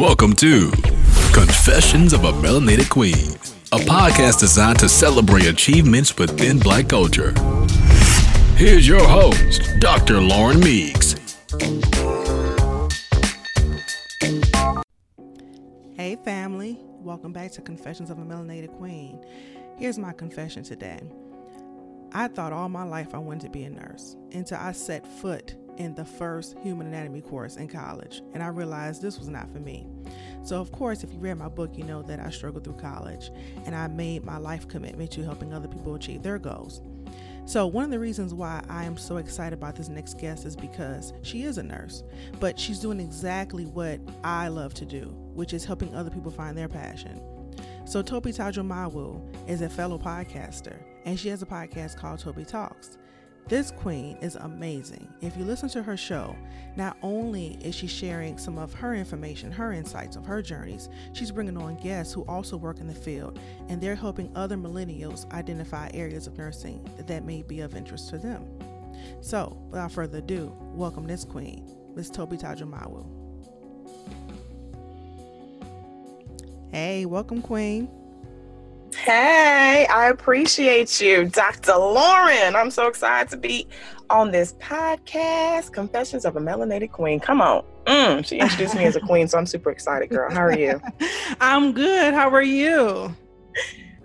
Welcome to Confessions of a Melanated Queen, a podcast designed to celebrate achievements within black culture. Here's your host, Dr. Lauren Meeks. Hey, family. Welcome back to Confessions of a Melanated Queen. Here's my confession today. I thought all my life I wanted to be a nurse until I set foot in the first human anatomy course in college, and I realized this was not for me. So, of course, if you read my book, you know that I struggled through college and I made my life commitment to helping other people achieve their goals. So, one of the reasons why I am so excited about this next guest is because she is a nurse, but she's doing exactly what I love to do, which is helping other people find their passion. So, Toby Tajomawu is a fellow podcaster, and she has a podcast called Toby Talks. This queen is amazing. If you listen to her show, not only is she sharing some of her information, her insights of her journeys, she's bringing on guests who also work in the field and they're helping other millennials identify areas of nursing that may be of interest to them. So, without further ado, welcome this queen, Miss Toby Tajomawu. Hey, welcome, queen. Hey, I appreciate you, Dr. Lauren. I'm so excited to be on this podcast, Confessions of a Melanated Queen. Come on. Mm, she introduced me as a queen, so I'm super excited, girl. How are you? I'm good. How are you?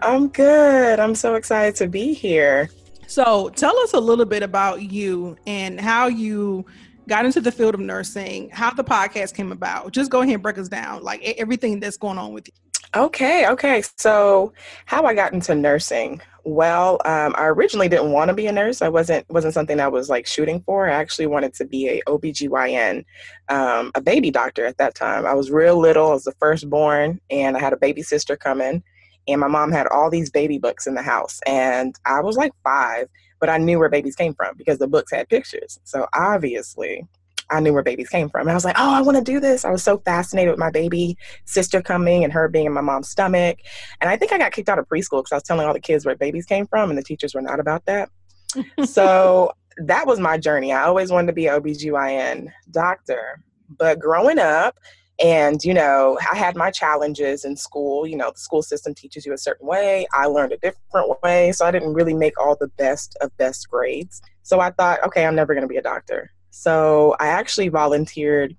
I'm good. I'm so excited to be here. So, tell us a little bit about you and how you got into the field of nursing, how the podcast came about. Just go ahead and break us down, like everything that's going on with you. Okay, okay. So, how I got into nursing? Well, um, I originally didn't want to be a nurse. I wasn't wasn't something I was like shooting for. I actually wanted to be a OBGYN, um, a baby doctor at that time. I was real little. I was the firstborn, and I had a baby sister coming, and my mom had all these baby books in the house, and I was like five, but I knew where babies came from because the books had pictures. So obviously, I knew where babies came from. And I was like, oh, I want to do this. I was so fascinated with my baby sister coming and her being in my mom's stomach. And I think I got kicked out of preschool because I was telling all the kids where babies came from, and the teachers were not about that. so that was my journey. I always wanted to be an OBGYN doctor. But growing up, and, you know, I had my challenges in school. You know, the school system teaches you a certain way. I learned a different way. So I didn't really make all the best of best grades. So I thought, okay, I'm never going to be a doctor. So I actually volunteered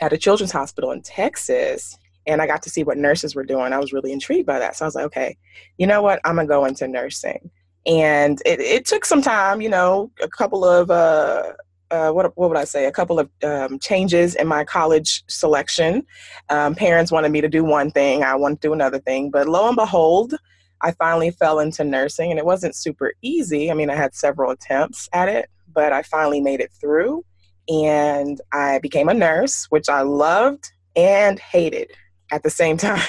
at a children's hospital in Texas and I got to see what nurses were doing. I was really intrigued by that. So I was like, okay, you know what? I'm going to go into nursing. And it, it took some time, you know, a couple of, uh, uh, what, what would I say? A couple of um, changes in my college selection. Um, parents wanted me to do one thing, I wanted to do another thing. But lo and behold, I finally fell into nursing, and it wasn't super easy. I mean, I had several attempts at it, but I finally made it through and I became a nurse, which I loved and hated at the same time.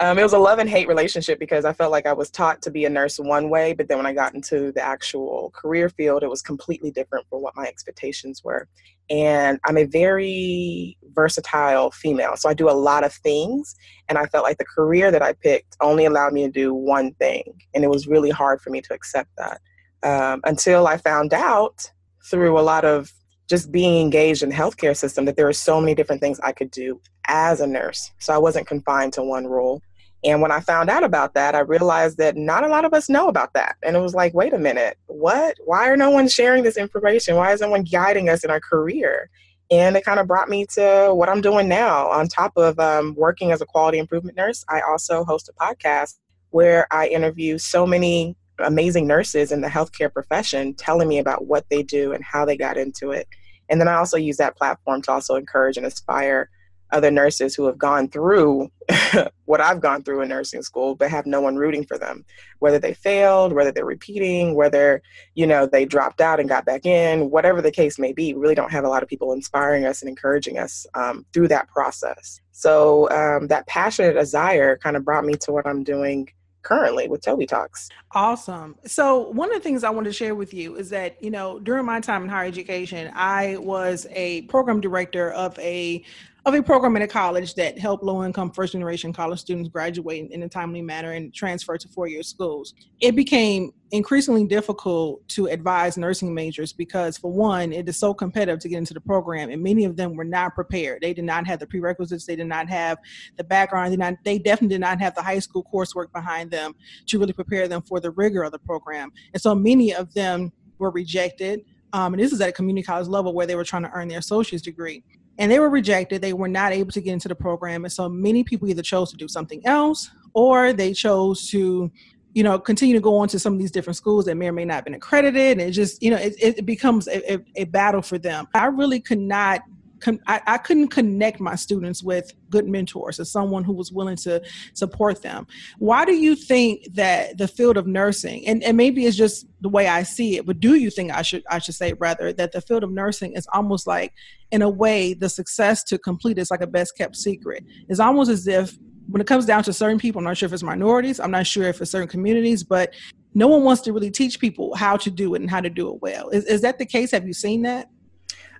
um, it was a love and hate relationship because I felt like I was taught to be a nurse one way, but then when I got into the actual career field, it was completely different from what my expectations were. And I'm a very versatile female, so I do a lot of things. And I felt like the career that I picked only allowed me to do one thing, and it was really hard for me to accept that um, until I found out through a lot of just being engaged in healthcare system that there are so many different things I could do as a nurse. So I wasn't confined to one role. And when I found out about that, I realized that not a lot of us know about that. And it was like, wait a minute, what? Why are no one sharing this information? Why is no one guiding us in our career? And it kind of brought me to what I'm doing now. On top of um, working as a quality improvement nurse, I also host a podcast where I interview so many amazing nurses in the healthcare profession telling me about what they do and how they got into it. And then I also use that platform to also encourage and inspire other nurses who have gone through what I've gone through in nursing school, but have no one rooting for them. Whether they failed, whether they're repeating, whether, you know, they dropped out and got back in, whatever the case may be, we really don't have a lot of people inspiring us and encouraging us um, through that process. So um, that passionate desire kind of brought me to what I'm doing currently with Toby Talks. Awesome. So one of the things I want to share with you is that, you know, during my time in higher education, I was a program director of a of a program at a college that helped low income first generation college students graduate in a timely manner and transfer to four year schools. It became increasingly difficult to advise nursing majors because, for one, it is so competitive to get into the program, and many of them were not prepared. They did not have the prerequisites, they did not have the background, they, not, they definitely did not have the high school coursework behind them to really prepare them for the rigor of the program. And so many of them were rejected. Um, and this is at a community college level where they were trying to earn their associate's degree and they were rejected. They were not able to get into the program. And so many people either chose to do something else or they chose to, you know, continue to go on to some of these different schools that may or may not have been accredited. And it just, you know, it, it becomes a, a, a battle for them. I really could not con- I, I couldn't connect my students with good mentors or someone who was willing to support them. Why do you think that the field of nursing, and, and maybe it's just the way I see it, but do you think I should I should say rather that the field of nursing is almost like in a way the success to complete is like a best kept secret. It's almost as if when it comes down to certain people, I'm not sure if it's minorities, I'm not sure if it's certain communities, but no one wants to really teach people how to do it and how to do it well. Is, is that the case? Have you seen that?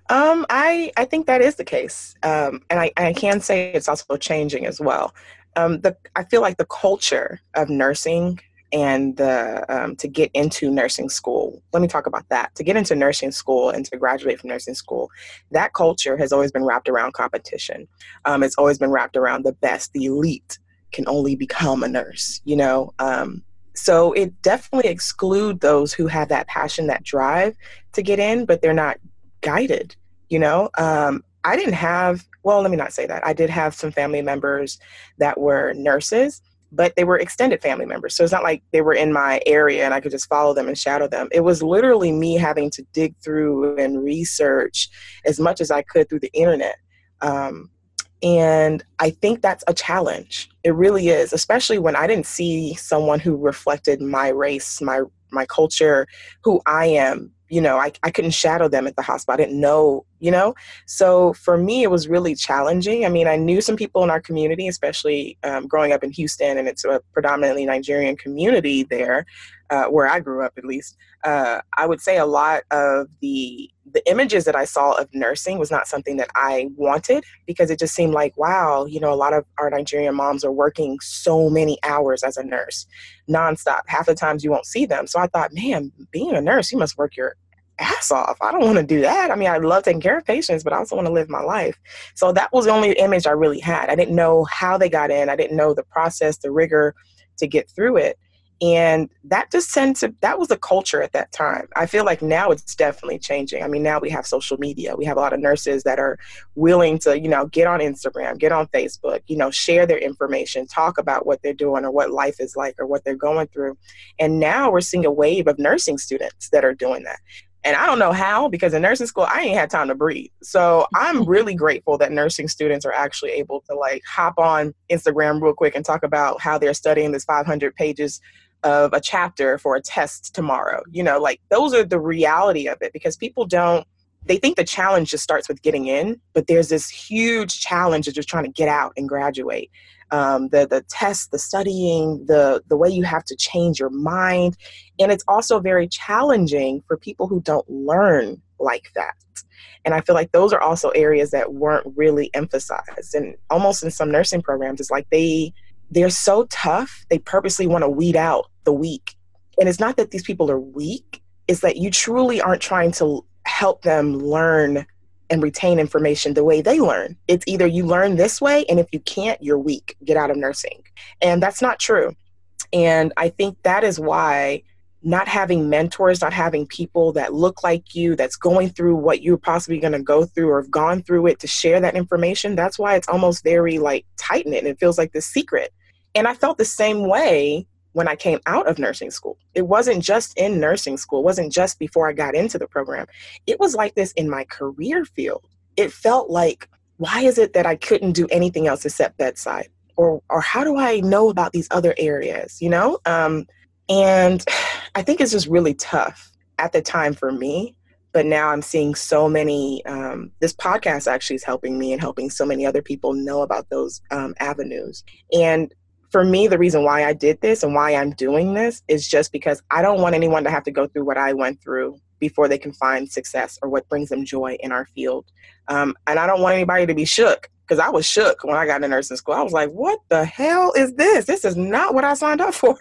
Um, I I think that is the case, um, and I, I can say it's also changing as well. Um, the I feel like the culture of nursing and the um, to get into nursing school. Let me talk about that. To get into nursing school and to graduate from nursing school, that culture has always been wrapped around competition. Um, it's always been wrapped around the best, the elite can only become a nurse. You know, um, so it definitely exclude those who have that passion, that drive to get in, but they're not guided you know um, i didn't have well let me not say that. I did have some family members that were nurses but they were extended family members. So it's not like they were in my area and i could just follow them and shadow them. It was literally me having to dig through and research as much as i could through the internet. Um, and I think that's a challenge. It really is, especially when I didn't see someone who reflected my race, my my culture, who I am you know, I, I couldn't shadow them at the hospital. I didn't know, you know? So for me, it was really challenging. I mean, I knew some people in our community, especially um, growing up in Houston, and it's a predominantly Nigerian community there, uh, where I grew up at least. Uh, I would say a lot of the the images that I saw of nursing was not something that I wanted because it just seemed like, wow, you know, a lot of our Nigerian moms are working so many hours as a nurse, nonstop. Half the times you won't see them. So I thought, man, being a nurse, you must work your ass off. I don't want to do that. I mean, I love taking care of patients, but I also want to live my life. So that was the only image I really had. I didn't know how they got in. I didn't know the process, the rigor to get through it and that just tends to that was a culture at that time. I feel like now it's definitely changing. I mean now we have social media. We have a lot of nurses that are willing to you know get on instagram get on facebook you know share their information talk about what they're doing or what life is like or what they're going through. And now we're seeing a wave of nursing students that are doing that. And I don't know how because in nursing school I ain't had time to breathe. So I'm mm-hmm. really grateful that nursing students are actually able to like hop on Instagram real quick and talk about how they're studying this 500 pages of a chapter for a test tomorrow. You know, like those are the reality of it because people don't they think the challenge just starts with getting in, but there's this huge challenge of just trying to get out and graduate. Um, the the tests, the studying, the the way you have to change your mind, and it's also very challenging for people who don't learn like that. And I feel like those are also areas that weren't really emphasized. And almost in some nursing programs, it's like they they're so tough, they purposely want to weed out the weak. And it's not that these people are weak, it's that you truly aren't trying to help them learn and retain information the way they learn. It's either you learn this way, and if you can't, you're weak. Get out of nursing. And that's not true. And I think that is why not having mentors, not having people that look like you, that's going through what you're possibly going to go through or have gone through it to share that information, that's why it's almost very like tight knit it feels like the secret. And I felt the same way when I came out of nursing school. It wasn't just in nursing school, it wasn't just before I got into the program. It was like this in my career field. It felt like, why is it that I couldn't do anything else except bedside? Or, or how do I know about these other areas, you know? Um, and I think it's just really tough at the time for me. But now I'm seeing so many, um, this podcast actually is helping me and helping so many other people know about those um, avenues. And for me, the reason why I did this and why I'm doing this is just because I don't want anyone to have to go through what I went through before they can find success or what brings them joy in our field. Um, and I don't want anybody to be shook because I was shook when I got into nursing school. I was like, what the hell is this? This is not what I signed up for.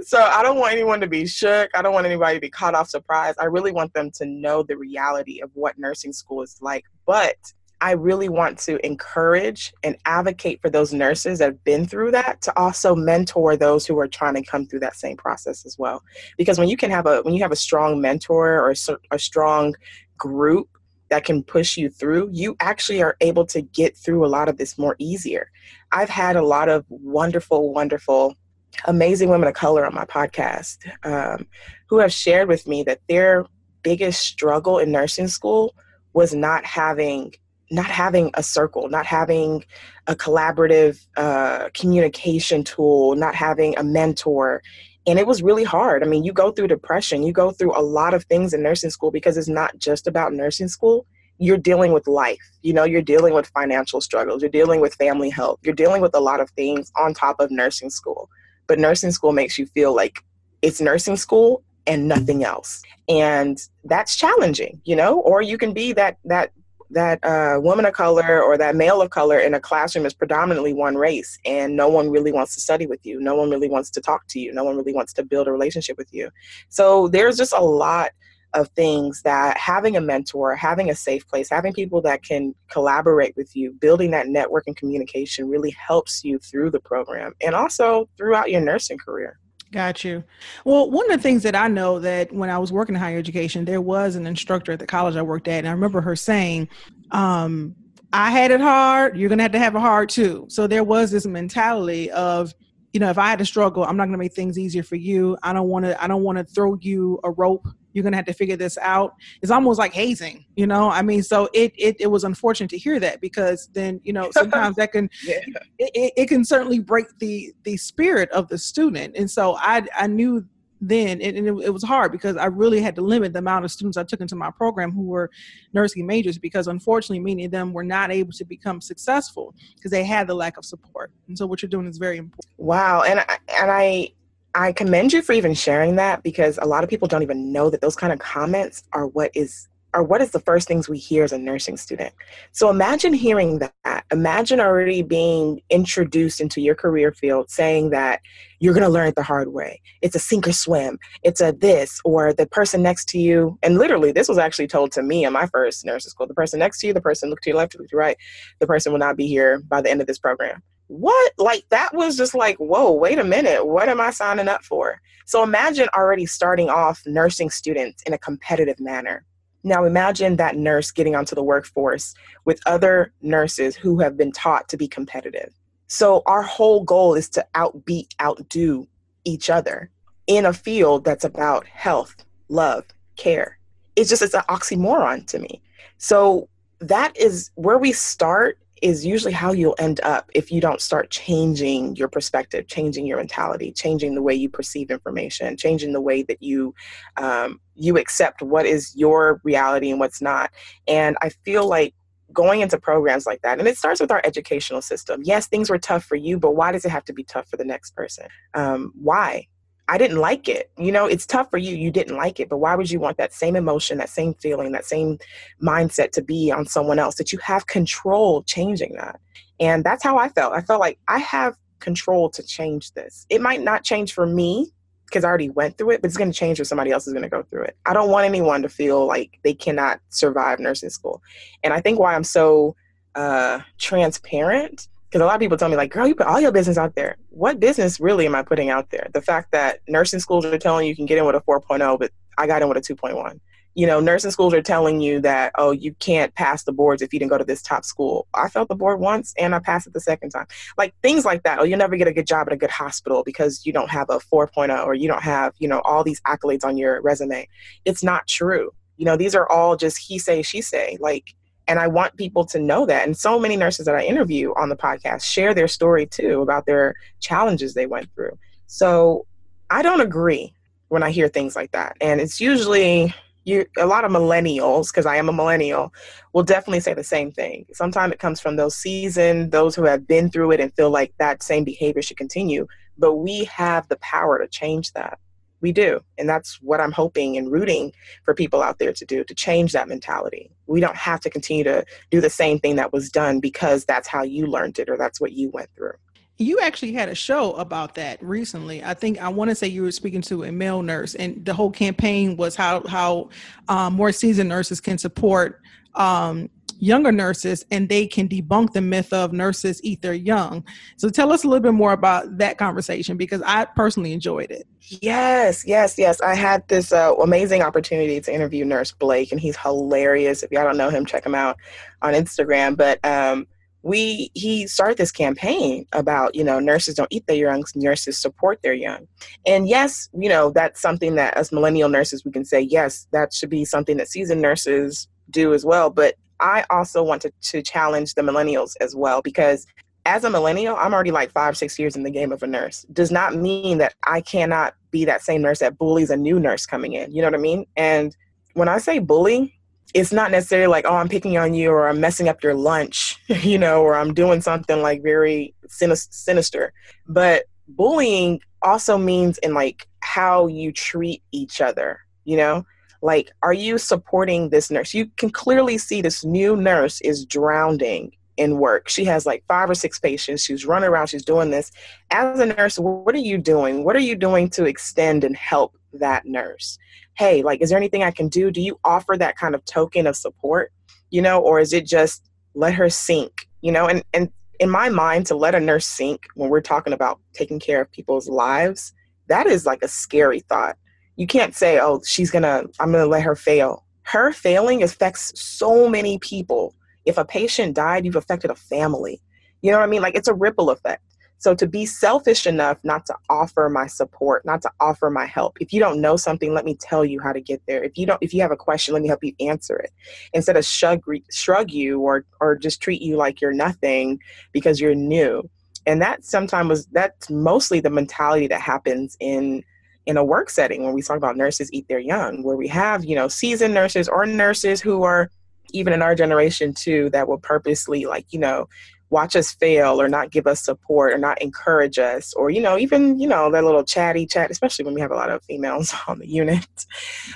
So I don't want anyone to be shook. I don't want anybody to be caught off surprise. I really want them to know the reality of what nursing school is like. But I really want to encourage and advocate for those nurses that have been through that to also mentor those who are trying to come through that same process as well. Because when you can have a when you have a strong mentor or a, strong group that can push you through, you actually are able to get through a lot of this more easier. I've had a lot of wonderful, wonderful, amazing women of color on my podcast um, who have shared with me that their biggest struggle in nursing school was not having not having a circle, not having a collaborative uh, communication tool, not having a mentor. And it was really hard. I mean, you go through depression, you go through a lot of things in nursing school because it's not just about nursing school. You're dealing with life. You know, you're dealing with financial struggles, you're dealing with family health, you're dealing with a lot of things on top of nursing school. But nursing school makes you feel like it's nursing school and nothing else and that's challenging you know or you can be that that that uh, woman of color or that male of color in a classroom is predominantly one race and no one really wants to study with you. No one really wants to talk to you. No one really wants to build a relationship with you. So there's just a lot of things that having a mentor having a safe place having people that can collaborate with you building that network and communication really helps you through the program and also throughout your nursing career Got you. Well, one of the things that I know that when I was working in higher education, there was an instructor at the college I worked at, and I remember her saying, um, I had it hard, you're gonna have to have it hard too. So there was this mentality of, you know, if I had to struggle, I'm not gonna make things easier for you. I don't wanna I don't wanna throw you a rope you're going to have to figure this out it's almost like hazing you know i mean so it it, it was unfortunate to hear that because then you know sometimes that can yeah. it, it can certainly break the the spirit of the student and so i i knew then and, it, it, was hard because i really had to limit the amount of students i took into my program who were nursing majors because unfortunately many of them were not able to become successful because they had the lack of support. And so what you're doing is very important wow. And I, and i I commend you for even sharing that because a lot of people don't even know that those kind of comments are what is are what is the first things we hear as a nursing student. So imagine hearing that. Imagine already being introduced into your career field saying that you're going to learn it the hard way. It's a sink or swim. It's a this or the person next to you. And literally, this was actually told to me in my first nursing school. The person next to you, the person look to your left, look to your right, the person will not be here by the end of this program what like that was just like whoa wait a minute what am i signing up for so imagine already starting off nursing students in a competitive manner now imagine that nurse getting onto the workforce with other nurses who have been taught to be competitive. So our whole goal is to outbeat outdo each other in a field that's about health love care. It's just it's an oxymoron to me. So that is where we start is usually how you'll end up if you don't start changing your perspective, changing your mentality, changing the way you perceive information, changing the way that you um, you accept what is your reality and what's not. And I feel like going into programs like that, and it starts with our educational system. Yes, things were tough for you, but why does it have to be tough for the next person? Um, why? I didn't like it. You know, it's tough for you. You didn't like it, but why would you want that same emotion, that same feeling, that same mindset to be on someone else that you have control changing that? And that's how I felt. I felt like I have control to change this. It might not change for me because I already went through it, but it's going to change if somebody else is going to go through it. I don't want anyone to feel like they cannot survive nursing school. And I think why I'm so uh, transparent because a lot of people tell me like girl you put all your business out there. What business really am i putting out there? The fact that nursing schools are telling you you can get in with a 4.0 but i got in with a 2.1 you know nursing schools are telling you that oh you can't pass the boards if you didn't go to this top school. I felt the board once and i passed it the second time. Like things like that oh you'll never get a good job at a good hospital because you don't have a 4.0 or you don't have you know all these accolades on your resume. It's not true. You know these are all just he say she say. Like and I want people to know that. And so many nurses that I interview on the podcast share their story too about their challenges they went through. So I don't agree when I hear things like that. And it's usually you a lot of millennials because i am a millennial will definitely say the same thing sometimes it comes from those seasoned those who have been through it and feel like that same behavior should continue but we have the power to change that We do. And that's what I'm hoping and rooting for people out there to do to change that mentality. We don't have to continue to do the same thing that was done because that's how you learned it or that's what you went through. You actually had a show about that recently. I think I want to say you were speaking to a male nurse, and the whole campaign was how how um, more seasoned nurses can support um, younger nurses and they can debunk the myth of nurses eat their young. So tell us a little bit more about that conversation because I personally enjoyed it. Yes, yes, yes. I had this uh, amazing opportunity to interview Nurse Blake, and he's hilarious. If y'all don't know him, check him out on Instagram. But um, we he started this campaign about you know nurses don't eat their young nurses support their young and yes you know that's something that as millennial nurses we can say yes that should be something that seasoned nurses do as well but I also want to, to challenge the millennials as well because as a millennial, I'm already like five, six years in the game of a nurse. Does not mean that I cannot be that same nurse that bullies a new nurse coming in. You know what I mean? And when I say bully, it's not necessarily like, oh, I'm picking on you or I'm messing up your lunch, you know, or I'm doing something like very sinister. But bullying also means in like how you treat each other, you know? Like are you supporting this nurse? You can clearly see this new nurse is drowning in work. She has like five or six patients. She's running around. She's doing this. As a nurse what are you doing? What are you doing to extend and help that nurse? Hey like is there anything i can do? Do you offer that kind of token of support you know or is it just let her sink you know? And and in my mind to let a nurse sink when we're talking about taking care of people's lives that is like a scary thought you can't say, oh, she's gonna, I'm gonna let her fail. Her failing affects so many people. If a patient died, you've affected a family. You know what I mean? Like it's a ripple effect. So to be selfish enough not to offer my support, not to offer my help. If you don't know something, let me tell you how to get there. If you don't, if you have a question, let me help you answer it. Instead of shrug, shrug you or or just treat you like you're nothing because you're new. And that sometimes was that's mostly the mentality that happens in in a work setting when we talk about nurses eat their young, where we have, you know, seasoned nurses or nurses who are even in our generation too that will purposely like, you know, watch us fail or not give us support or not encourage us or, you know, even, you know, that little chatty chat, especially when we have a lot of females on the unit.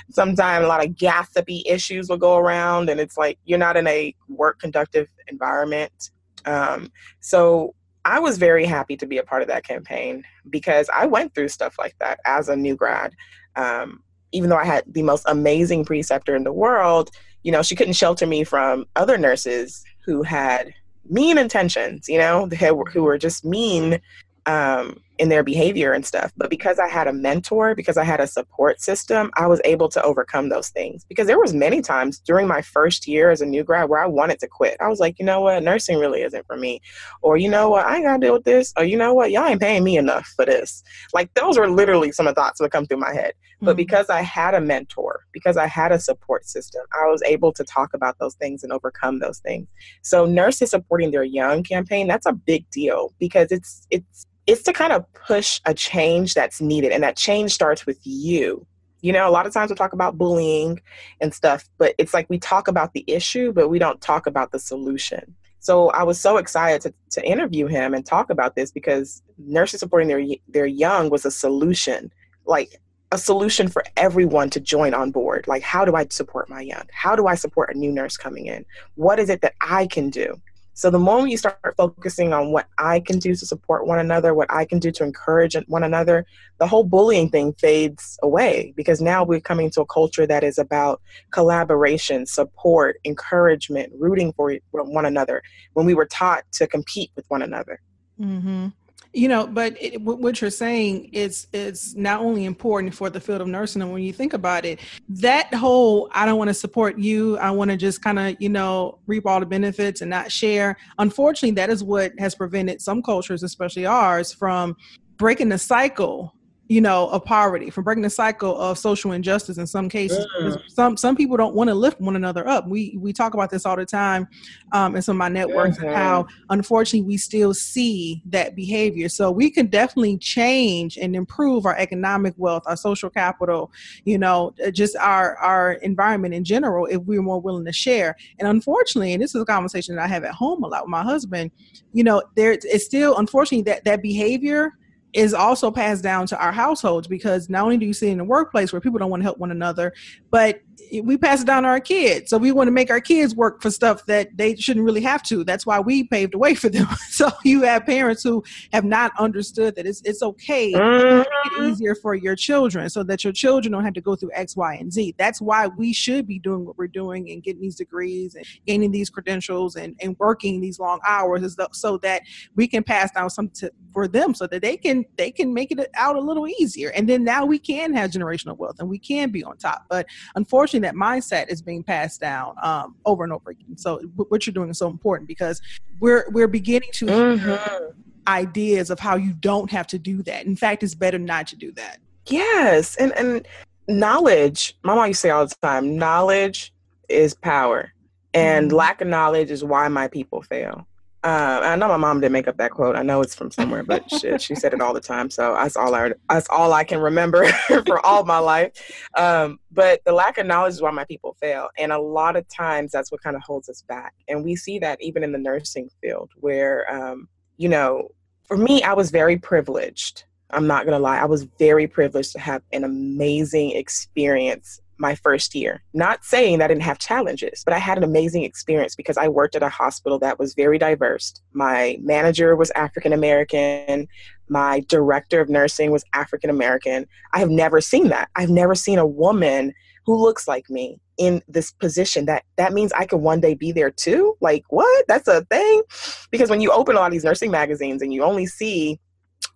Sometimes a lot of gossipy issues will go around and it's like you're not in a work conductive environment. Um, so I was very happy to be a part of that campaign because I went through stuff like that as a new grad. Um, even though I had the most amazing preceptor in the world, you know, she couldn't shelter me from other nurses who had mean intentions, you know, who were just mean um, in their behavior and stuff. But because I had a mentor, because I had a support system, I was able to overcome those things. Because there was many times during my first year as a new grad where I wanted to quit. I was like, you know what, nursing really isn't for me. Or you know what, I ain't gotta deal with this. Or you know what, y'all ain't paying me enough for this. Like those were literally some of the thoughts that come through my head. Mm-hmm. But because I had a mentor, because I had a support system, I was able to talk about those things and overcome those things. So nurses supporting their young campaign, that's a big deal because it's it's it's to kind of push a change that's needed and that change starts with you. You know a lot of times we talk about bullying and stuff but it's like we talk about the issue but we don't talk about the solution. So i was so excited to, to interview him and talk about this because nurses supporting their their young was a solution like a solution for everyone to join on board. Like how do i support my young? How do i support a new nurse coming in? What is it that i can do so the moment you start focusing on what I can do to support one another, what I can do to encourage one another, the whole bullying thing fades away because now we're coming to a culture that is about collaboration, support, encouragement, rooting for one another when we were taught to compete with one another. Mm-hmm you know but it, what you're saying is is not only important for the field of nursing and when you think about it that whole i don't want to support you i want to just kind of you know reap all the benefits and not share unfortunately that is what has prevented some cultures especially ours from breaking the cycle you know, of poverty, from breaking the cycle of social injustice in some cases. Mm. Some some people don't want to lift one another up. We we talk about this all the time um, in some of my networks mm-hmm. and how unfortunately we still see that behavior. So we can definitely change and improve our economic wealth, our social capital, you know, uh, just our our environment in general if we're more willing to share. And unfortunately, and this is a conversation that I have at home a lot with my husband, you know, there it's still unfortunately that that behavior is also passed down to our households because not only do you see it in the workplace where people don't want to help one another, but we pass it down to our kids. So we want to make our kids work for stuff that they shouldn't really have to. That's why we paved the way for them. so you have parents who have not understood that it's it's okay mm-hmm. it easier for your children so that your children don't have to go through X, Y, and Z. That's why we should be doing what we're doing and getting these degrees and gaining these credentials and, and working these long hours is the, so that we can pass down something to, for them so that they can they can make it out a little easier. And then now we can have generational wealth and we can be on top. But unfortunately that mindset is being passed down um, over and over again. So what you're doing is so important because we're we're beginning to mm-hmm. ideas of how you don't have to do that. In fact, it's better not to do that. Yes, and and knowledge. My mom used to say all the time, knowledge is power, and mm-hmm. lack of knowledge is why my people fail. Uh, I know my mom didn't make up that quote. I know it's from somewhere, but she, she said it all the time. So that's all I that's all I can remember for all my life. Um, but the lack of knowledge is why my people fail, and a lot of times that's what kind of holds us back. And we see that even in the nursing field, where um, you know, for me, I was very privileged. I'm not gonna lie, I was very privileged to have an amazing experience my first year. Not saying that I didn't have challenges, but I had an amazing experience because I worked at a hospital that was very diverse. My manager was African American. My director of nursing was African American. I have never seen that. I've never seen a woman who looks like me in this position that that means I could one day be there too. Like what? That's a thing? Because when you open a lot of these nursing magazines and you only see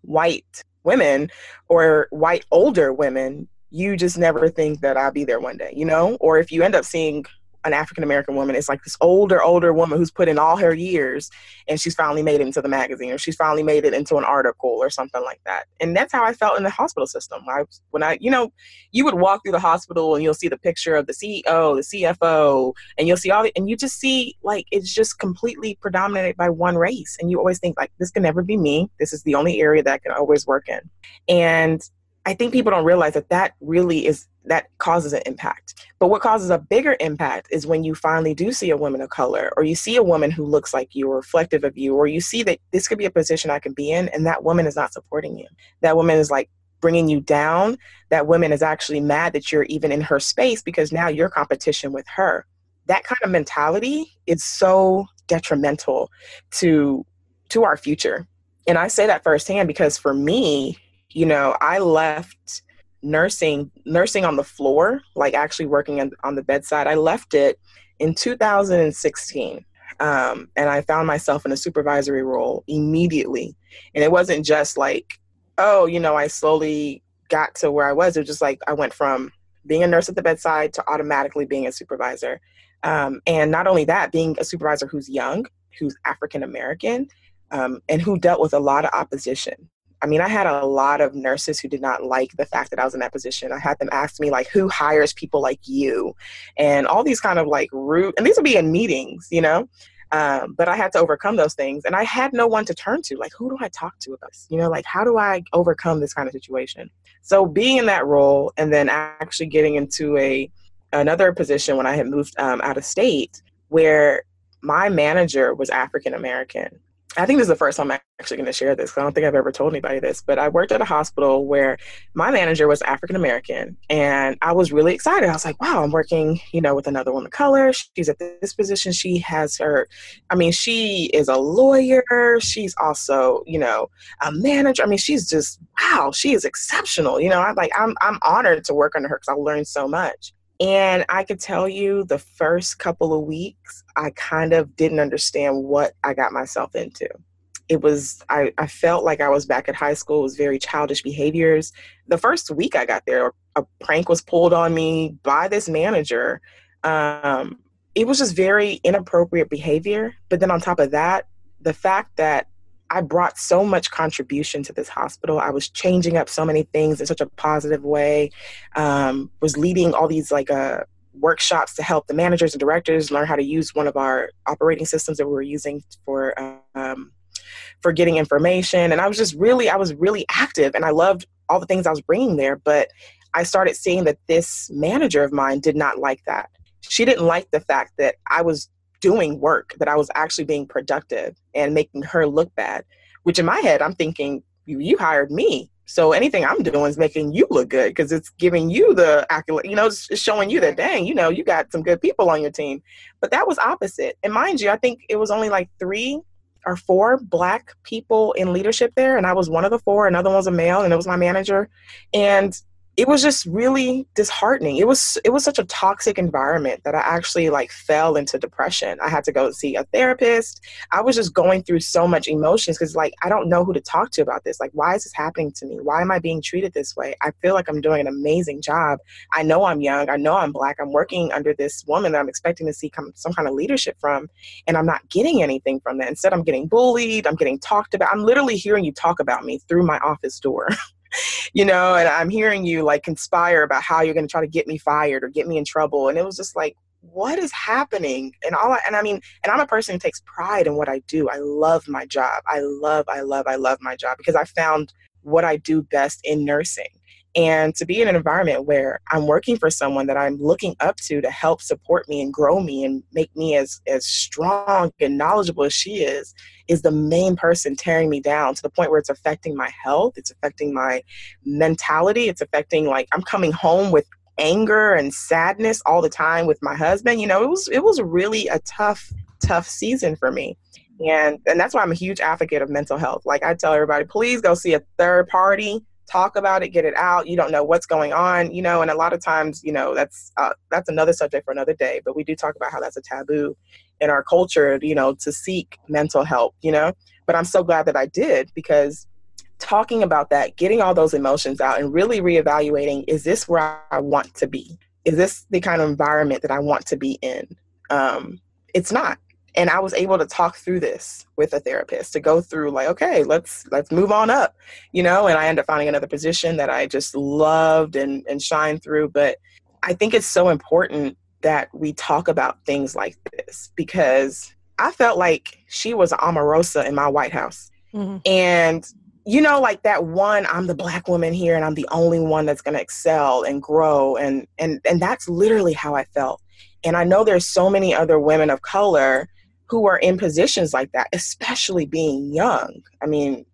white women or white older women, you just never think that I'll be there one day, you know? Or if you end up seeing an African American woman, it's like this older, older woman who's put in all her years and she's finally made it into the magazine or she's finally made it into an article or something like that. And that's how I felt in the hospital system. I when I, you know, you would walk through the hospital and you'll see the picture of the CEO, the CFO, and you'll see all the, and you just see like it's just completely predominated by one race. And you always think like this can never be me. This is the only area that I can always work in. And I think people don't realize that that really is that causes an impact. But what causes a bigger impact is when you finally do see a woman of color, or you see a woman who looks like you, or reflective of you, or you see that this could be a position I can be in, and that woman is not supporting you. That woman is like bringing you down. That woman is actually mad that you're even in her space because now you're competition with her. That kind of mentality is so detrimental to to our future. And I say that firsthand because for me, you know, I left nursing nursing on the floor, like actually working on, the bedside. I left it in 2016. Um, and I found myself in a supervisory role immediately. And it wasn't just like, oh, you know, I slowly got to where I was. It was just like I went from being a nurse at the bedside to automatically being a supervisor. Um, and not only that, being a supervisor who's young, who's African American, um, and who dealt with a lot of opposition. I mean, I had a lot of nurses who did not like the fact that I was in that position. I had them ask me, like, who hires people like you? And all these kind of like rude, and these would be in meetings, you know? Um, but I had to overcome those things. And I had no one to turn to. Like, who do I talk to about this? You know, like, how do I overcome this kind of situation? So being in that role and then actually getting into a another position when I had moved um, out of state where my manager was African American I think this is the first time I'm actually going to share this. I don't think I've ever told anybody this, but I worked at a hospital where my manager was African American, and I was really excited. I was like, "Wow, I'm working, you know, with another woman of color. She's at this position. She has her, I mean, she is a lawyer. She's also, you know, a manager. I mean, she's just wow. She is exceptional. You know, I'm like, I'm I'm honored to work under her because I learned so much. And I could tell you the first couple of weeks, I kind of didn't understand what I got myself into. It was, I, I felt like I was back at high school. It was very childish behaviors. The first week I got there, a prank was pulled on me by this manager. Um, it was just very inappropriate behavior. But then on top of that, the fact that I brought so much contribution to this hospital. I was changing up so many things in such a positive way. Um, was leading all these like uh, workshops to help the managers and directors learn how to use one of our operating systems that we were using for um, for getting information. And I was just really, I was really active, and I loved all the things I was bringing there. But I started seeing that this manager of mine did not like that. She didn't like the fact that I was doing work, that I was actually being productive and making her look bad. Which in my head, I'm thinking, you, you hired me. So anything I'm doing is making you look good because it's giving you the accolade, you know, it's showing you that, dang, you know, you got some good people on your team. But that was opposite. And mind you, I think it was only like three or four black people in leadership there. And I was one of the four. Another one was a male, and it was my manager. And it was just really disheartening. It was it was such a toxic environment that I actually like fell into depression. I had to go see a therapist. I was just going through so much emotions cuz like I don't know who to talk to about this. Like why is this happening to me? Why am I being treated this way? I feel like I'm doing an amazing job. I know I'm young. I know I'm black. I'm working under this woman that I'm expecting to see come, some kind of leadership from and I'm not getting anything from that. Instead I'm getting bullied, I'm getting talked about. I'm literally hearing you talk about me through my office door. you know, and I'm hearing you like conspire about how you're going to try to get me fired or get me in trouble. And it was just like, what is happening? And all I, and I mean, and I'm a person who takes pride in what I do. I love my job. I love, I love, I love my job because I found what I do best in nursing and to be in an environment where i'm working for someone that i'm looking up to to help support me and grow me and make me as as strong and knowledgeable as she is is the main person tearing me down to the point where it's affecting my health it's affecting my mentality it's affecting like i'm coming home with anger and sadness all the time with my husband. You know it was it was really a tough tough season for me. And and that's why i'm a huge advocate of mental health. Like i tell everybody please go see a third party talk about it get it out. You don't know what's going on you know and a lot of times you know that's uh, that's another subject for another day but we do talk about how that's a taboo in our culture you know to seek mental help you know? But i'm so glad that i did because talking about that getting all those emotions out and really reevaluating is this where i want to be? Is this the kind of environment that i want to be in? Um, it's not and i was able to talk through this with a therapist to go through like okay let's let's move on up you know and i ended up finding another position that i just loved and and shined through but i think it's so important that we talk about things like this because i felt like she was Omarosa in my white house mm-hmm. and you know like that one i'm the black woman here and i'm the only one that's going to excel and grow and and and that's literally how i felt and i know there's so many other women of color who are in positions like that, especially being young. I mean,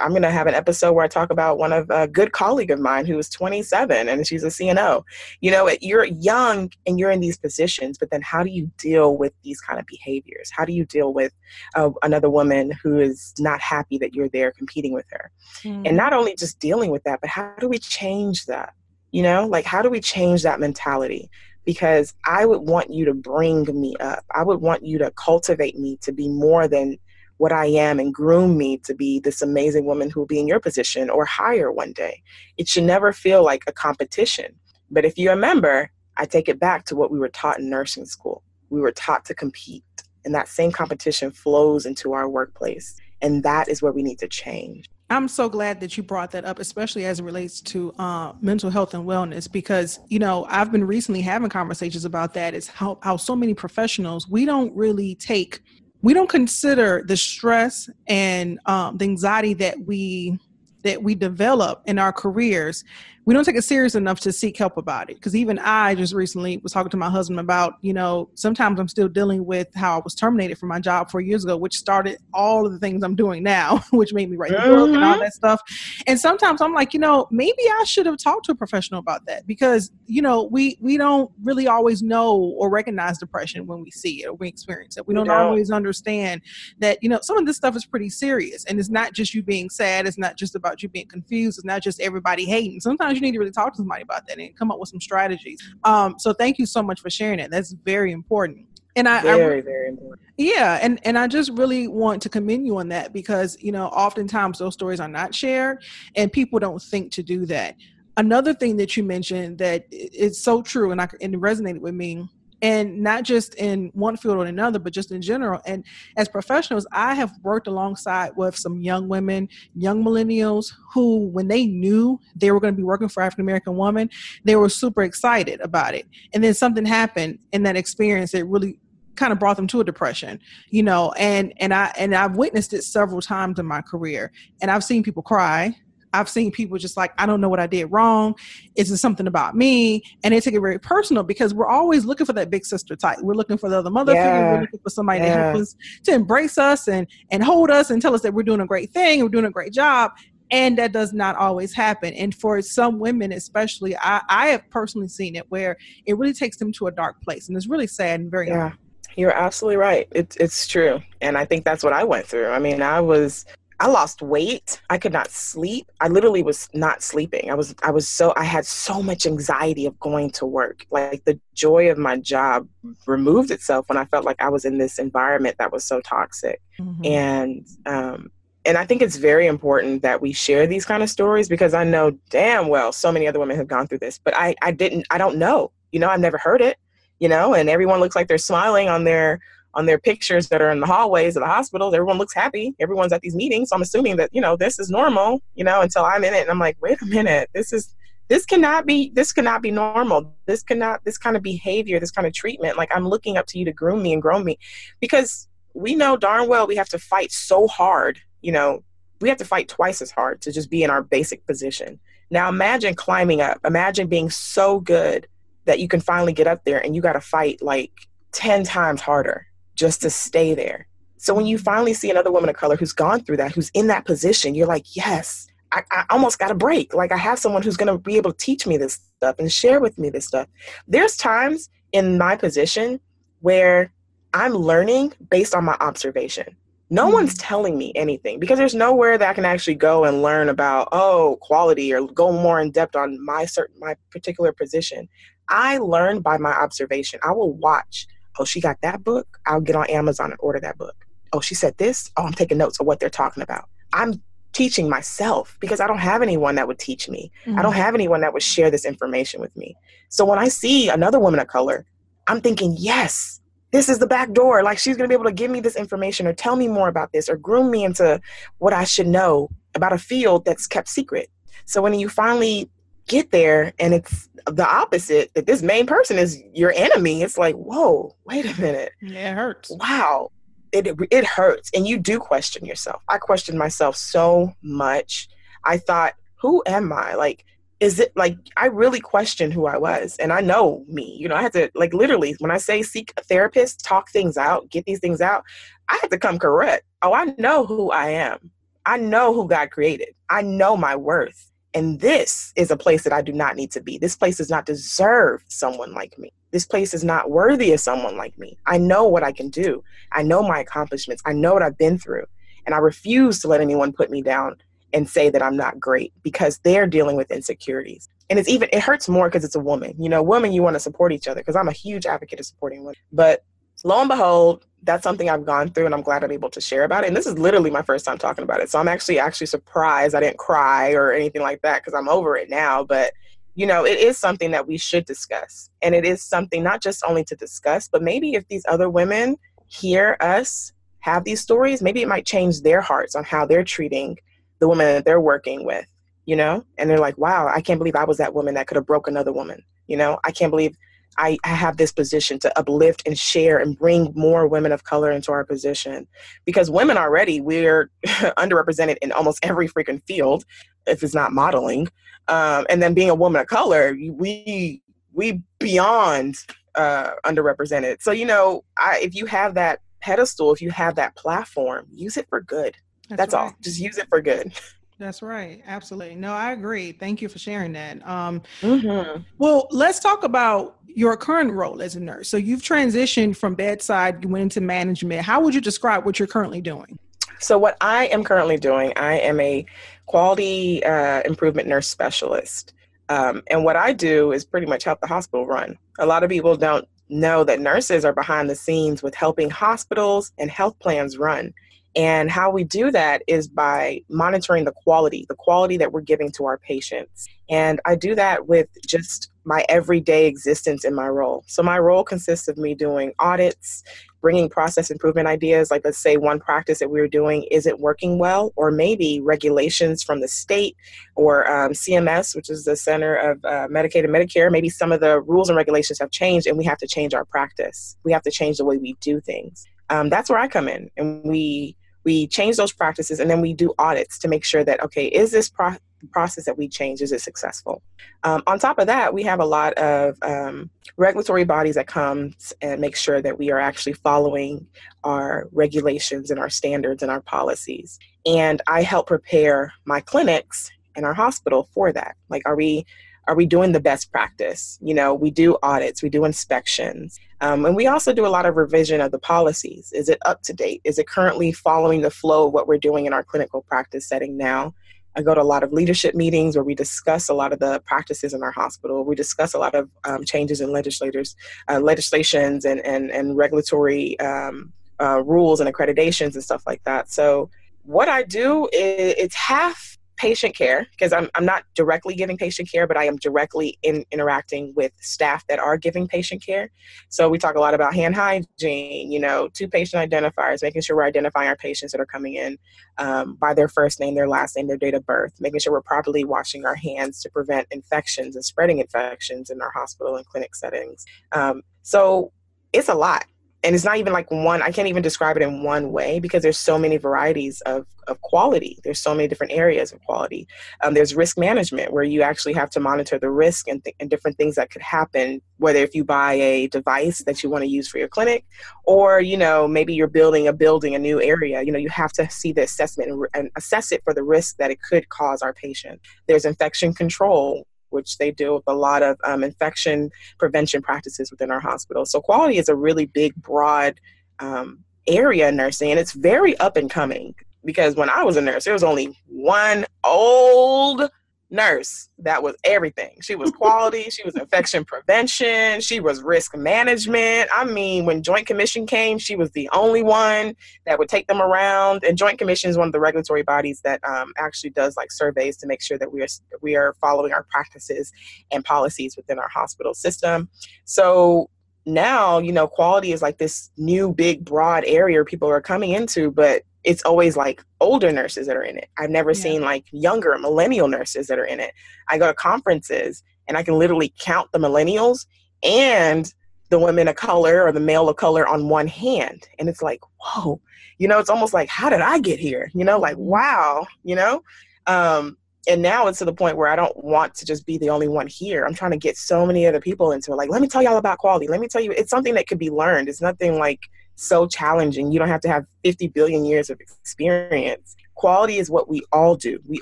I'm going to have an episode where I talk about one of a good colleague of mine who is 27 and she's a CNO. You know, you're young and you're in these positions, but then how do you deal with these kind of behaviors? How do you deal with uh, another woman who is not happy that you're there competing with her? Mm. And not only just dealing with that, but how do we change that? You know, like how do we change that mentality? Because I would want you to bring me up. I would want you to cultivate me to be more than what I am and groom me to be this amazing woman who will be in your position or higher one day. It should never feel like a competition. But if you remember, I take it back to what we were taught in nursing school. We were taught to compete, and that same competition flows into our workplace. And that is where we need to change. I'm so glad that you brought that up, especially as it relates to uh, mental health and wellness, because you know I've been recently having conversations about that. Is how how so many professionals we don't really take, we don't consider the stress and um, the anxiety that we that we develop in our careers we don't take it serious enough to seek help about it. Because even i just recently was talking to my husband about you know sometimes i'm still dealing with how i was terminated from my job four years ago which started all of the things i'm doing now which made me write the book and all mm-hmm. that stuff. And sometimes i'm like you know maybe i should have talked to a professional about that because you know we we don't really always know or recognize depression when we see it or we experience it. We don't always understand that you know some of this stuff is pretty serious and it's not just you being sad. It's not just about you being confused. It's not just everybody hating. Sometimes you need to really talk to somebody about that and come up with some strategies. Um, so thank you so much for sharing it. That's very important. And I very I, very important. Yeah, and and I just really want to commend you on that because you know oftentimes those stories are not shared, and people don't think to do that. Another thing that you mentioned that is so true, and I and it resonated with me and not just in one field or another but just in general. And as professionals i have worked alongside with some young women young millennials who when they knew they were going to be working for african american women they were super excited about it. And then something happened in that experience that really kind of brought them to a depression you know and and i and i've witnessed it several times in my career. And i've seen people cry I've seen people just like, I don't know what I did wrong. Is it something about me? And they take it very personal because we're always looking for that big sister type. We're looking for the other mother yeah. figure. We're looking for somebody yeah. to help us, to embrace us and and hold us and tell us that we're doing a great thing, we're doing a great job. and that does not always happen and for some women especially i, I have personally seen it where it really takes them to a dark place and it's really sad and very yeah you're absolutely right it's, it's true and i think that's what i went through i mean i was I lost weight. I could not sleep. I literally was not sleeping. I was I was so I had so much anxiety of going to work. Like the joy of my job removed itself when I felt like I was in this environment that was so toxic. Mm-hmm. And um and I think it's very important that we share these kind of stories because I know damn well so many other women have gone through this, but I, I didn't, I don't know. You know, I've never heard it, you know, and everyone looks like they're smiling on their on their pictures that are in the hallways of the hospitals. Everyone looks happy. Everyone's at these meetings. So I'm assuming that, you know, this is normal, you know, until I'm in it and I'm like, wait a minute, this is this cannot be this cannot be normal. This cannot this kind of behavior, this kind of treatment. Like I'm looking up to you to groom me and grow me. Because we know darn well we have to fight so hard you know, we have to fight twice as hard to just be in our basic position. Now imagine climbing up. Imagine being so good that you can finally get up there and you got to fight like 10 times harder just to stay there. So when you finally see another woman of color who's gone through that, who's in that position, you're like, yes, I, I almost got a break. Like I have someone who's going to be able to teach me this stuff and share with me this stuff. There's times in my position where I'm learning based on my observation. No mm-hmm. one's telling me anything because there's nowhere that I can actually go and learn about, oh, quality or go more in depth on my certain my particular position. I learn by my observation. I will watch. Oh, she got that book. I'll get on Amazon and order that book. Oh, she said this. Oh, I'm taking notes of what they're talking about. I'm teaching myself because I don't have anyone that would teach me. Mm-hmm. I don't mm-hmm. have anyone that would share this information with me. So when I see another woman of color, I'm thinking, yes, this is the back door. Like she's going to be able to give me this information or tell me more about this or groom me into what I should know about a field that's kept secret. So when you finally get there and it's the opposite, that this main person is your enemy, it's like, whoa, wait a minute. Yeah, it hurts. Wow. It, it hurts. And you do question yourself. I questioned myself so much. I thought, who am I? Like, is it like I really questioned who I was and I know me. You know, I had to like literally when I say seek a therapist, talk things out, get these things out, I had to come correct. Oh, I know who I am. I know who God created. I know my worth. And this is a place that I do not need to be. This place does not deserve someone like me. This place is not worthy of someone like me. I know what I can do. I know my accomplishments. I know what I've been through. And I refuse to let anyone put me down and say that I'm not great because they're dealing with insecurities. And it's even, it hurts more because it's a woman. You know, women, you want to support each other because I'm a huge advocate of supporting women. But lo and behold, that's something I've gone through and I'm glad I'm able to share about it. And this is literally my first time talking about it. So I'm actually, actually surprised I didn't cry or anything like that because I'm over it now. But, you know, it is something that we should discuss. And it is something not just only to discuss, but maybe if these other women hear us have these stories, maybe it might change their hearts on how they're treating the woman that they're working with, you know? And they're like, wow, I can't believe I was that woman that could have broke another woman, you know? I can't believe I, I have this position to uplift and share and bring more women of color into our position. Because women already, we're underrepresented in almost every freaking field, if it's not modeling. Um, and then being a woman of color, we we beyond uh, underrepresented. So you know, I, if you have that pedestal, if you have that platform, use it for good. That's, That's right. all. Just use it for good. That's right. Absolutely. No, I agree. Thank you for sharing that. Um, mm-hmm. Well, let's talk about your current role as a nurse. So you've transitioned from bedside, you went into management. How would you describe what you're currently doing? So, what I am currently doing, I am a quality uh, improvement nurse specialist. Um, and what I do is pretty much help the hospital run. A lot of people don't know that nurses are behind the scenes with helping hospitals and health plans run. And how we do that is by monitoring the quality, the quality that we're giving to our patients. And I do that with just my everyday existence in my role. So my role consists of me doing audits, bringing process improvement ideas, like let's say one practice that we are doing isn't working well, or maybe regulations from the state or um, CMS, which is the Center of uh, Medicaid and Medicare, maybe some of the rules and regulations have changed and we have to change our practice. We have to change the way we do things. Um, that's where I come in and we we change those practices and then we do audits to make sure that okay is this pro- process that we change is it successful? Um, on top of that we have a lot of um, regulatory bodies that come and make sure that we are actually following our regulations and our standards and our policies. And i help prepare my clinics and our hospital for that. Like are we are we doing the best practice you know we do audits we do inspections um, and we also do a lot of revision of the policies is it up to date is it currently following the flow of what we're doing in our clinical practice setting now I go to a lot of leadership meetings where we discuss a lot of the practices in our hospital. We discuss a lot of um, changes in legislators, uh, legislations, and and and regulatory um, uh, rules and accreditations and stuff like that. So what I do is it's half patient care because I'm, I'm not directly giving patient care, but I am directly in, interacting with staff that are giving patient care. So we talk a lot about hand hygiene, you know, two patient identifiers, making sure we're identifying our patients that are coming in um, by their first name, their last name, their date of birth, making sure we're properly washing our hands to prevent infections and spreading infections in our hospital and clinic settings. Um, so it's a lot and it's not even like one i can't even describe it in one way because there's so many varieties of, of quality. There's so many different areas of quality. Um, there's risk management where you actually have to monitor the risk and, th- and different things that could happen whether if you buy a device that you want to use for your clinic or you know maybe you're building a building a new area you know you have to see the assessment and, and assess it for the risk that it could cause our patient. There's infection control which they deal with a lot of um, infection prevention practices within our hospital. So quality is a really big, broad um, area in nursing, and it's very up and coming. Because when I was a nurse, there was only one old nurse that was everything. She was quality, she was infection prevention, she was risk management. I mean, when Joint Commission came, she was the only one that would take them around. And Joint Commission is one of the regulatory bodies that um, actually does like surveys to make sure that we are we are following our practices and policies within our hospital system. So now, you know, quality is like this new big broad area people are coming into, but it's always like older nurses that are in it. I've never yeah. seen like younger millennial nurses that are in it. I go to conferences and I can literally count the millennials and the women of color or the male of color on one hand. And it's like, whoa, you know, it's almost like, how did I get here? You know, like, mm-hmm. wow, you know? Um, and now it's to the point where I don't want to just be the only one here. I'm trying to get so many other people into it. Like, let me tell y'all about quality. Let me tell you, it's something that could be learned. It's nothing like so challenging. You don't have to have 50 billion years of experience. Quality is what we all do. We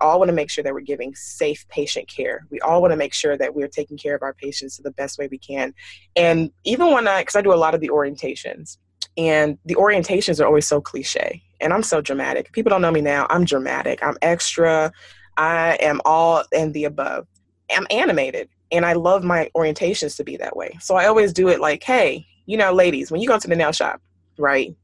all want to make sure that we're giving safe patient care. We all want to make sure that we're taking care of our patients the best way we can. And even when I, because I do a lot of the orientations, and the orientations are always so cliche. And I'm so dramatic. People don't know me now. I'm dramatic. I'm extra. I am all and the above. I'm animated and I love my orientations to be that way. So I always do it like, hey, you know, ladies, when you go to the nail shop, right?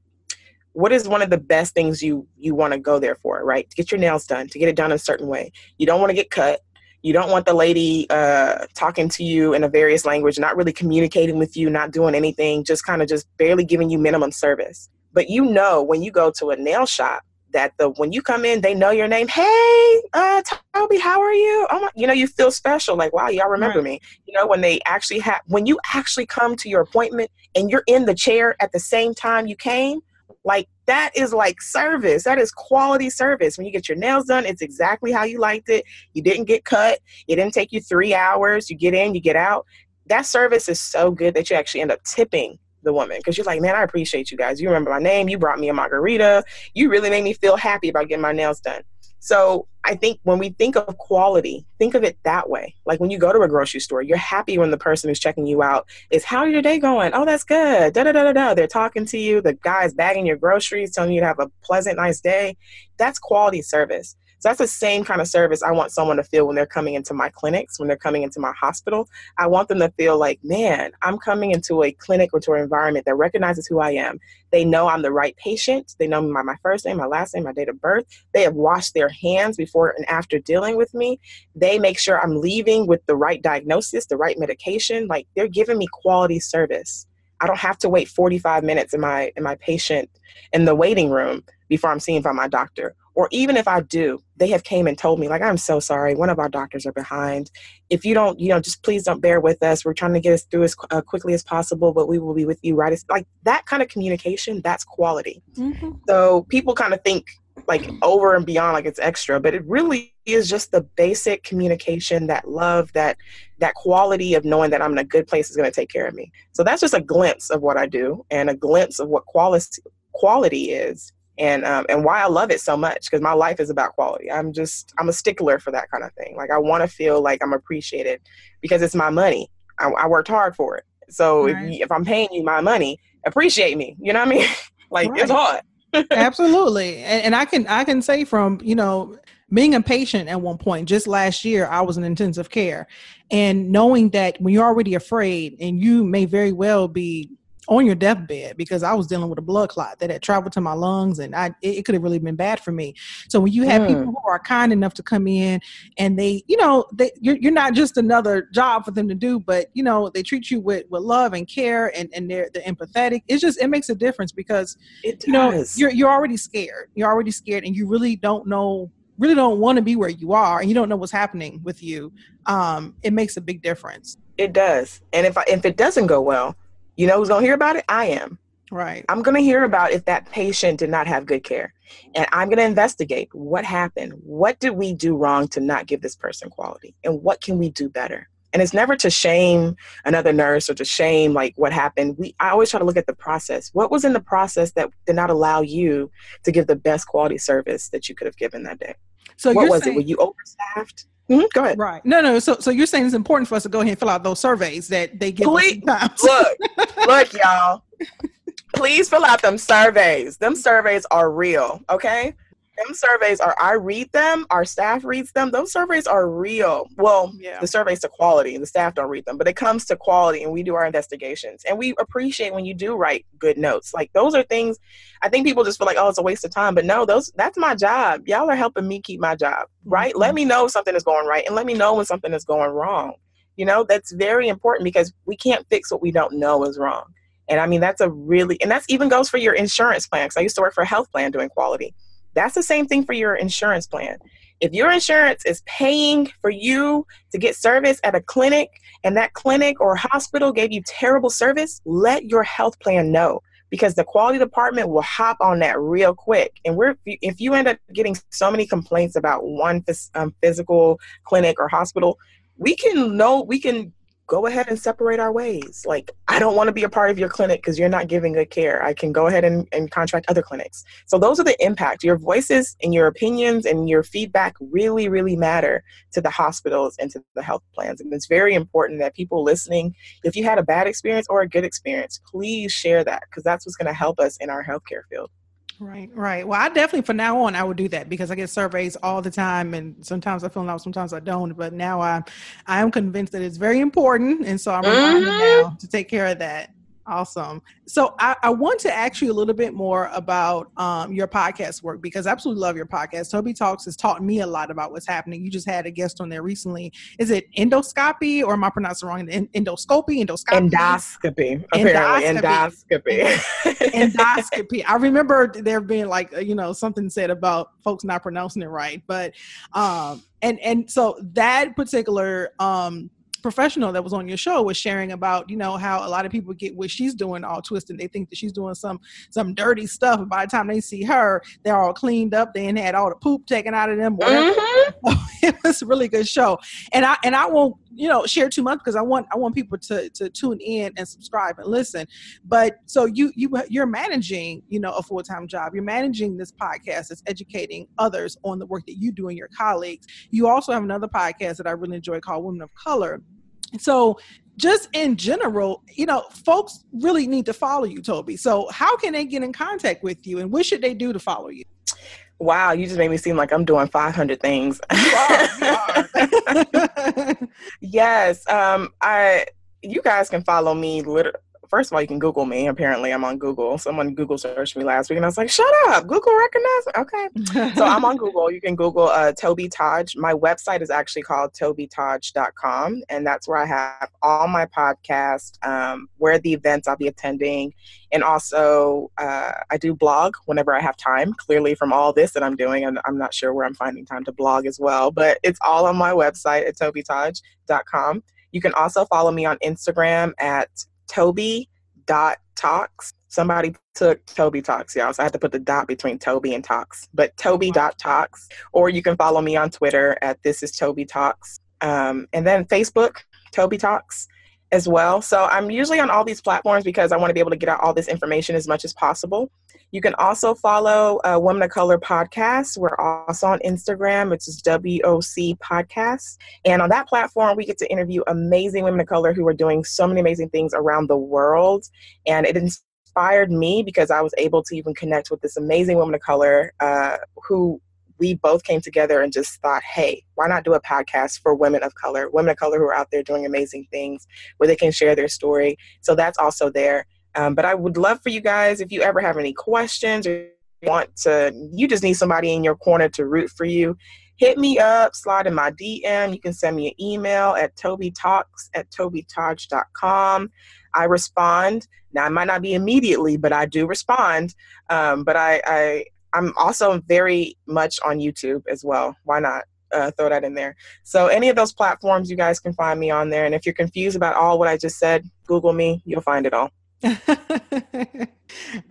What is one of the best things you you want to go there for, right? To get your nails done, to get it done a certain way. You don't want to get cut. You don't want the lady uh, talking to you in a various language, not really communicating with you, not doing anything, just kind of just barely giving you minimum service. But you know when you go to a nail shop that the when you come in, they know your name. Hey, uh, Toby, how are you? Oh my, you know, you feel special. Like, wow, y'all remember right. me. You know, when they actually have, when you actually come to your appointment and you're in the chair at the same time you came, like that is like service. That is quality service. When you get your nails done, it's exactly how you liked it. You didn't get cut. It didn't take you three hours. You get in, you get out. That service is so good that you actually end up tipping the woman because you're like, man, I appreciate you guys. You remember my name. You brought me a margarita. You really made me feel happy about getting my nails done. So I think when we think of quality, think of it that way. Like when you go to a grocery store, you're happy when the person who's checking you out is, How's your day going? Oh, that's good. Da da da da da. They're talking to you. The guy's bagging your groceries, telling you to have a pleasant, nice day. That's quality service. So that's the same kind of service I want someone to feel when they're coming into my clinics, when they're coming into my hospital. I want them to feel like, man, I'm coming into a clinic or to an environment that recognizes who I am. They know I'm the right patient. They know my, my first name, my last name, my date of birth. They have washed their hands before and after dealing with me. They make sure I'm leaving with the right diagnosis, the right medication. Like they're giving me quality service. I don't have to wait 45 minutes in my in my patient in the waiting room before I'm seen by my doctor or even if I do, they have came and told me like, I'm so sorry. One of our doctors are behind. If you don't, you know, just please don't bear with us. We're trying to get us through as uh, quickly as possible, but we will be with you right. It's like that kind of communication. That's quality. Mm-hmm. So people kind of think like over and beyond like it's extra but it really is just the basic communication that love that that quality of knowing that i'm in a good place is going to take care of me so that's just a glimpse of what i do and a glimpse of what quality quality is and um, and why i love it so much because my life is about quality i'm just i'm a stickler for that kind of thing like i want to feel like i'm appreciated because it's my money i, I worked hard for it so right. if, if i'm paying you my money appreciate me you know what i mean like right. it's hard Absolutely. And, and I can I can say from, you know, being a patient at one point, just last year, I was in intensive care. And knowing that when you're already afraid and you may very well be on your deathbed because I was dealing with a blood clot that had traveled to my lungs and I it, it could have really been bad for me. So when you have mm. people who are kind enough to come in and they, you know, they you're, you're not just another job for them to do, but you know, they treat you with, with love and care and, and they're they're empathetic. It's just it makes a difference because it you know you're you're already scared. You're already scared and you really don't know really don't want to be where you are and you don't know what's happening with you. Um, it makes a big difference. It does. And if I, if it doesn't go well, you know who's going to hear about it? I am. Right. I'm going to hear about if that patient did not have good care. And I'm going to investigate what happened. What did we do wrong to not give this person quality? And what can we do better? And it's never to shame another nurse or to shame like what happened. We I always try to look at the process. What was in the process that did not allow you to give the best quality service that you could have given that day? So what was saying, it? Were you overstaffed? Mm-hmm. Go ahead. Right. No, no. So, so you're saying it's important for us to go ahead and fill out those surveys that they give Please, us. look, look, y'all. Please fill out them surveys. Them surveys are real. Okay them surveys are I read them, our staff reads them. Those surveys are real. Well, yeah. the surveys to quality, and the staff don't read them, but it comes to quality and we do our investigations. And we appreciate when you do write good notes. Like those are things I think people just feel like, oh, it's a waste of time. But no, those that's my job. Y'all are helping me keep my job. Right? Mm-hmm. Let me know if something is going right and let me know when something is going wrong. You know, that's very important because we can't fix what we don't know is wrong. And I mean, that's a really, and that's even goes for your insurance plan. Because I used to work for a health plan doing quality. That's the same thing for your insurance plan. If your insurance is paying for you to get service at a clinic and that clinic or hospital gave you terrible service, let your health plan know because the quality department will hop on that real quick. And we're if you end up getting so many complaints about one um, physical clinic or hospital, we can know we can go ahead and separate our ways. Like, I don't want to be a part of your clinic because you're not giving good care. I can go ahead and, and contract other clinics. So, those are the impact. Your voices and your opinions and your feedback really, really matter to the hospitals and to the health plans. And it's very important that people listening, if you had a bad experience or a good experience, please share that because that's what's going to help us in our healthcare field. Right, right. Well, I definitely from now on I would do that because I get surveys all the time, and sometimes I fill out, sometimes I don't. But now I, I am convinced that it's very important, and so I'm mm-hmm. now to take care of that. Awesome. So I, I, want to ask you a little bit more about um, your podcast work because I absolutely love your podcast. Toby Talks has taught me a lot about what's happening. You just had a guest on there recently. Is it endoscopy or am I pronouncing it wrong? endoscopy, endoscopy, endoscopy. Apparently, endoscopy. endoscopy. I remember there being like you know something said about folks not pronouncing it right, but um, and and so that particular um professional that was on your show was sharing about you know how a lot of people get what she's doing all twisted. They think that she's doing some some dirty stuff by the time they see her they're all cleaned up. They had all the poop taken out of them mm-hmm. it was a really good show. And i and i won't you know share too much because i want i want people to to tune in and subscribe and listen. But so you you you're managing you know a full-time job. You're managing this podcast. That's educating others on the work that you do and your colleagues. You also have another podcast that i really enjoy called women of color. So just in general, you know, folks really need to follow you, Toby. So how can they get in contact with you and what should they do to follow you? Wow, you just made me seem like I'm doing 500 things. You are. You are. yes, um, I. You guys can follow me. Literally, first of all, you can Google me. Apparently, I'm on Google. Someone Google searched me last week, and I was like, "Shut up, Google recognized." Okay, so I'm on Google. You can Google uh, Toby Taj. My website is actually called tobytaj.com, and that's where I have all my podcasts, um, where the events I'll be attending, and also uh, I do blog whenever I have time. Clearly, from all this that I'm doing, and I'm not sure where I'm finding time to blog as well, but it's all on my website at tobytaj.com. You can also follow me on Instagram at toby.talks. Somebody took Toby Talks, y'all. So I had to put the dot between Toby and Talks. But Toby.talks. Or you can follow me on Twitter at This is Toby Talks. Um, and then Facebook, Toby Talks as well. So I'm usually on all these platforms because I want to be able to get out all this information as much as possible. You can also follow uh, Women of Color Podcast. We're also on Instagram, which is WOC Podcast. And on that platform, we get to interview amazing women of color who are doing so many amazing things around the world. And it inspired me because I was able to even connect with this amazing woman of color uh, who we both came together and just thought, hey, why not do a podcast for women of color, women of color who are out there doing amazing things where they can share their story. So that's also there. Um, but I would love for you guys, if you ever have any questions or want to, you just need somebody in your corner to root for you, hit me up, slide in my DM. You can send me an email at tobytalks at tobytaj.com. I respond. Now, I might not be immediately, but I do respond. Um, but I, I, I'm also very much on YouTube as well. Why not? Uh, throw that in there. So, any of those platforms, you guys can find me on there. And if you're confused about all what I just said, Google me, you'll find it all.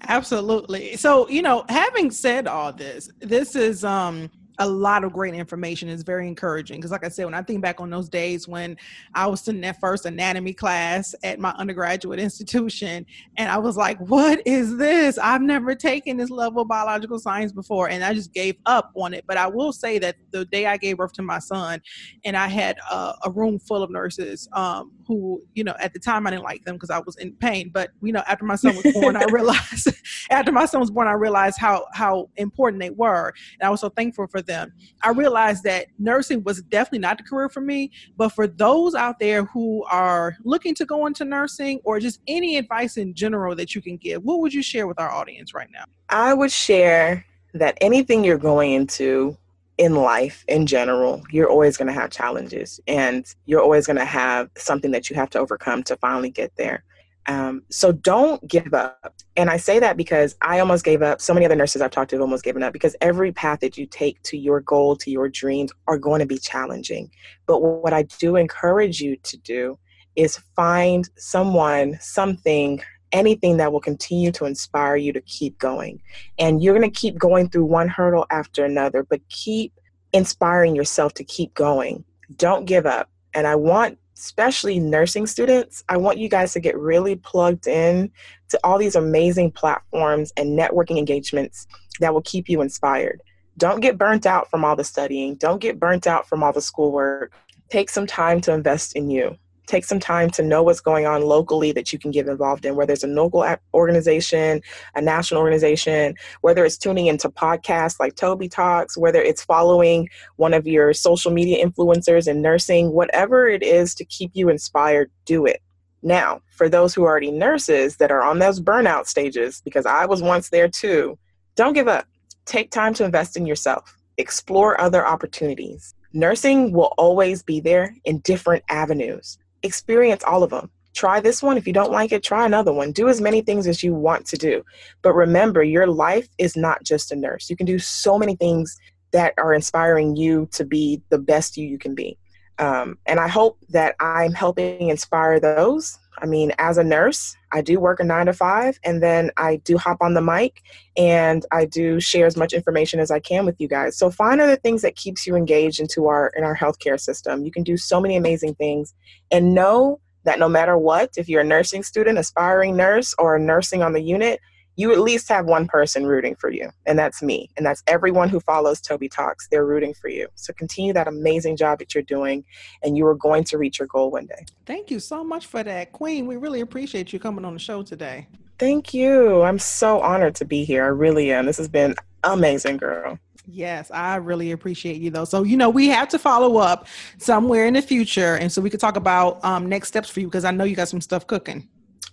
Absolutely. So, you know, having said all this, this is um a lot of great information is very encouraging because like i said when i think back on those days when i was in that first anatomy class at my undergraduate institution and i was like what is this? I've never taken this level of biological science before and i just gave up on it. But i will say that the day i gave birth to my son and i had a, a room full of nurses um, who you know at the time i didn't like them because i was in pain but you know after my son was born i realized after my son was born i realized how how important they were and i was so thankful for them, I realized that nursing was definitely not the career for me. But for those out there who are looking to go into nursing or just any advice in general that you can give, what would you share with our audience right now? I would share that anything you're going into in life in general, you're always going to have challenges and you're always going to have something that you have to overcome to finally get there. Um, so don't give up. And I say that because I almost gave up. So many other nurses I've talked to have almost given up because every path that you take to your goal, to your dreams, are going to be challenging. But what I do encourage you to do is find someone, something, anything that will continue to inspire you to keep going. And you're going to keep going through one hurdle after another, but keep inspiring yourself to keep going. Don't give up. And I want especially nursing students, I want you guys to get really plugged in to all these amazing platforms and networking engagements that will keep you inspired. Don't get burnt out from all the studying. Don't get burnt out from all the schoolwork. Take some time to invest in you take some time to know what's going on locally that you can get involved in, whether it's a local organization, a national organization, whether it's tuning into podcasts like Toby Talks, whether it's following one of your social media influencers in nursing, whatever it is to keep you inspired, do it. Now, for those who are already nurses that are on those burnout stages, because I was once there too, don't give up. Take time to invest in yourself, explore other opportunities. Nursing will always be there in different avenues experience all of them. Try this one. If you don't like it, try another one. Do as many things as you want to do. But remember, your life is not just a nurse. You can do so many things that are inspiring you to be the best you you can be. Um, and I hope that I'm helping inspire those. I mean, as a nurse, I do work a nine to five, and then I do hop on the mic and I do share as much information as I can with you guys. So find other things that keeps you engaged into our in our healthcare system. You can do so many amazing things, and know that no matter what, if you're a nursing student, aspiring nurse, or nursing on the unit, you at least have one person rooting for you, and that's me. And that's everyone who follows Toby Talks. They're rooting for you. So continue that amazing job that you're doing, and you are going to reach your goal one day. Thank you so much for that, Queen. We really appreciate you coming on the show today. Thank you. I'm so honored to be here. I really am. This has been amazing, girl. Yes, I really appreciate you though. So, you know, we have to follow up somewhere in the future. And so we could talk about um, next steps for you because I know you got some stuff cooking.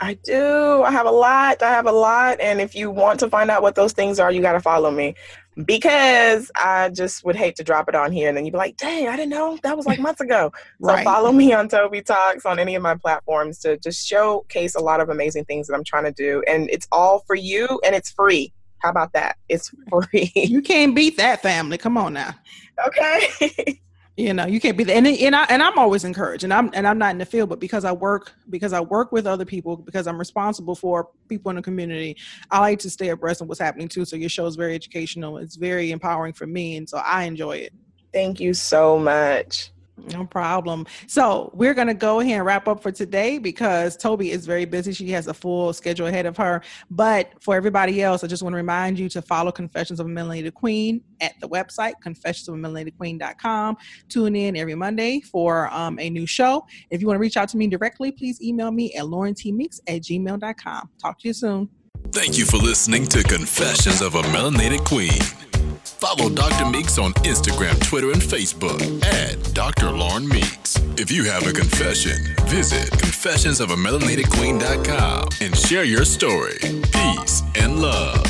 I do. I have a lot. I have a lot. And if you want to find out what those things are, you got to follow me because I just would hate to drop it on here and then you'd be like, dang, I didn't know that was like months ago. right. So follow me on Toby Talks on any of my platforms to just showcase a lot of amazing things that I'm trying to do. And it's all for you and it's free. How about that? It's free. You can't beat that family. Come on now. Okay. you know you can't be there and, and i and i'm always encouraged and i'm and i'm not in the field but because i work because i work with other people because i'm responsible for people in the community i like to stay abreast of what's happening too. So your show is very educational it's very empowering for me and so i enjoy it. Thank you so much no problem. So we're going to go ahead and wrap up for today because Toby is very busy. She has a full schedule ahead of her. But for everybody else, I just want to remind you to follow Confessions of a Melanated Queen at the website, confessionsofamelanatedqueen.com. Tune in every Monday for um, a new show. If you want to reach out to me directly, please email me at lauren.t.meeks at gmail.com. Talk to you soon. Thank you for listening to Confessions of a Melanated Queen. Follow Dr. Meeks on Instagram, Twitter, and Facebook at Dr. Lauren Meeks. If you have a confession, visit confessionsofamelanatedqueen.com and share your story. Peace and love.